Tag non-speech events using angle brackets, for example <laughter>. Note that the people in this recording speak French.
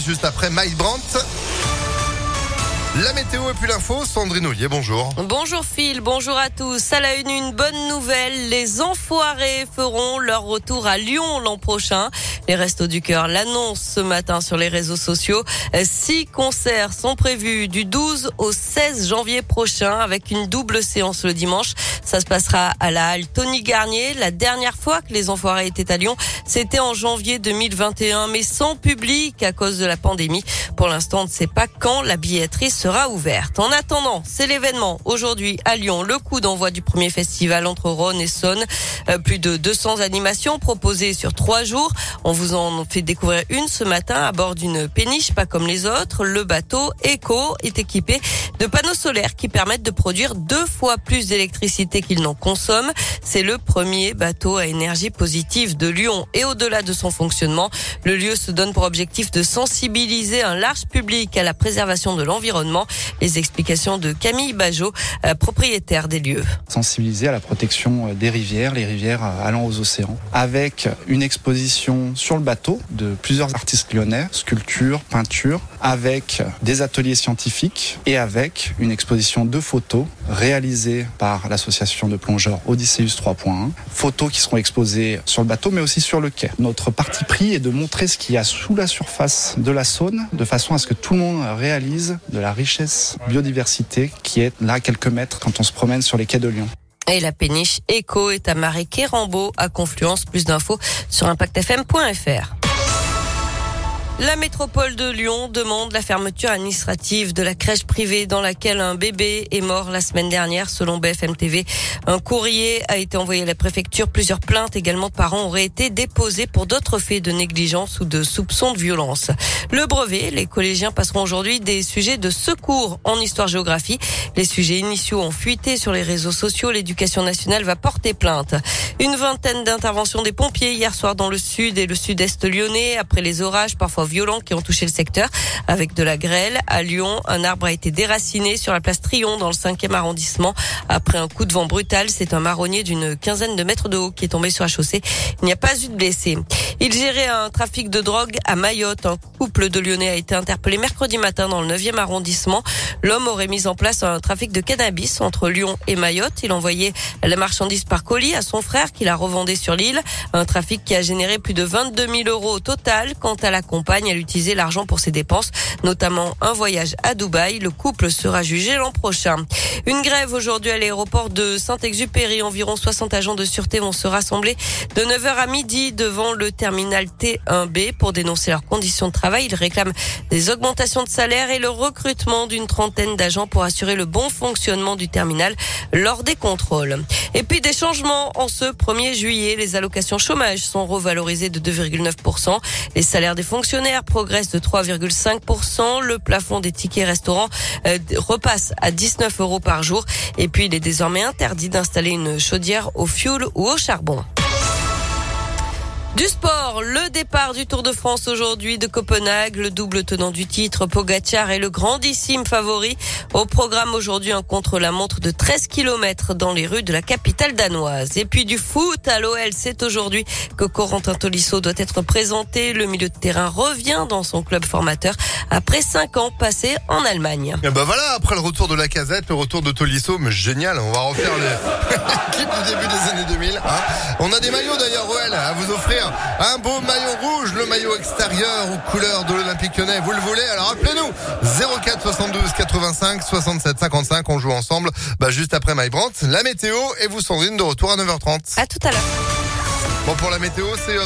juste après Mike Brandt. La météo et puis l'info, Sandrine Ollier, bonjour. Bonjour Phil, bonjour à tous. À la une, une bonne nouvelle. Les enfoirés feront leur retour à Lyon l'an prochain. Les Restos du Cœur l'annoncent ce matin sur les réseaux sociaux. Six concerts sont prévus du 12 au 16 janvier prochain avec une double séance le dimanche. Ça se passera à la halle Tony Garnier. La dernière fois que les enfoirés étaient à Lyon, c'était en janvier 2021, mais sans public à cause de la pandémie. Pour l'instant, on ne sait pas quand la billetterie sera ouverte. En attendant, c'est l'événement aujourd'hui à Lyon, le coup d'envoi du premier festival entre Rhône et Saône. Euh, plus de 200 animations proposées sur trois jours. On vous en fait découvrir une ce matin à bord d'une péniche, pas comme les autres. Le bateau Eco est équipé de panneaux solaires qui permettent de produire deux fois plus d'électricité qu'il n'en consomme. C'est le premier bateau à énergie positive de Lyon. Et au-delà de son fonctionnement, le lieu se donne pour objectif de sensibiliser un large public à la préservation de l'environnement. Les explications de Camille Bajot, euh, propriétaire des lieux. Sensibiliser à la protection euh, des rivières, les rivières euh, allant aux océans, avec une exposition sur le bateau de plusieurs artistes lyonnais, sculptures, peintures, avec des ateliers scientifiques et avec une exposition de photos réalisées par l'association de plongeurs Odysseus 3.1. Photos qui seront exposées sur le bateau mais aussi sur le quai. Notre parti pris est de montrer ce qu'il y a sous la surface de la Saône de façon à ce que tout le monde réalise de la richesse biodiversité qui est là à quelques mètres quand on se promène sur les quais de Lyon. Et la péniche Eco est à Marais Kérambeau à Confluence. Plus d'infos sur impactfm.fr. La métropole de Lyon demande la fermeture administrative de la crèche privée dans laquelle un bébé est mort la semaine dernière, selon BFM TV. Un courrier a été envoyé à la préfecture. Plusieurs plaintes également de parents auraient été déposées pour d'autres faits de négligence ou de soupçons de violence. Le brevet, les collégiens passeront aujourd'hui des sujets de secours en histoire-géographie. Les sujets initiaux ont fuité sur les réseaux sociaux. L'éducation nationale va porter plainte. Une vingtaine d'interventions des pompiers hier soir dans le sud et le sud-est lyonnais après les orages parfois violents qui ont touché le secteur. Avec de la grêle, à Lyon, un arbre a été déraciné sur la place Trion dans le 5e arrondissement. Après un coup de vent brutal, c'est un marronnier d'une quinzaine de mètres de haut qui est tombé sur la chaussée. Il n'y a pas eu de blessés. Il gérait un trafic de drogue à Mayotte. Un couple de Lyonnais a été interpellé mercredi matin dans le 9e arrondissement. L'homme aurait mis en place un trafic de cannabis entre Lyon et Mayotte. Il envoyait la marchandise par colis à son frère qui la revendait sur l'île. Un trafic qui a généré plus de 22 000 euros au total. Quant à la compagne, elle utilisait l'argent pour ses dépenses, notamment un voyage à Dubaï. Le couple sera jugé l'an prochain. Une grève aujourd'hui à l'aéroport de Saint-Exupéry. Environ 60 agents de sûreté vont se rassembler de 9h à midi devant le terminal T1B pour dénoncer leurs conditions de travail. Ils réclament des augmentations de salaire et le recrutement d'une trentaine d'agents pour assurer le bon fonctionnement du terminal lors des contrôles. Et puis des changements en ce 1er juillet. Les allocations chômage sont revalorisées de 2,9%. Les salaires des fonctionnaires progressent de 3,5%. Le plafond des tickets restaurants euh, repasse à 19 euros par jour. Et puis il est désormais interdit d'installer une chaudière au fioul ou au charbon. Du sport, le départ du Tour de France aujourd'hui de Copenhague, le double tenant du titre, Pogacar est le grandissime favori. Au programme aujourd'hui, un contre-la-montre de 13 km dans les rues de la capitale danoise. Et puis du foot à l'OL, c'est aujourd'hui que Corentin Tolisso doit être présenté. Le milieu de terrain revient dans son club formateur après cinq ans passés en Allemagne. Et ben voilà, après le retour de la casette, le retour de Tolisso, mais génial, on va refaire <laughs> l'équipe du début des années 2000. Hein. On a des maillots d'ailleurs, OL, à vous offrir. Un beau maillot rouge, le maillot extérieur aux couleurs de l'Olympique lyonnais. Vous le voulez Alors appelez-nous 04 72 85 67 55. On joue ensemble bah, juste après My la météo et vous Sandrine de retour à 9h30. À tout à l'heure. Bon pour la météo, c'est... Euh,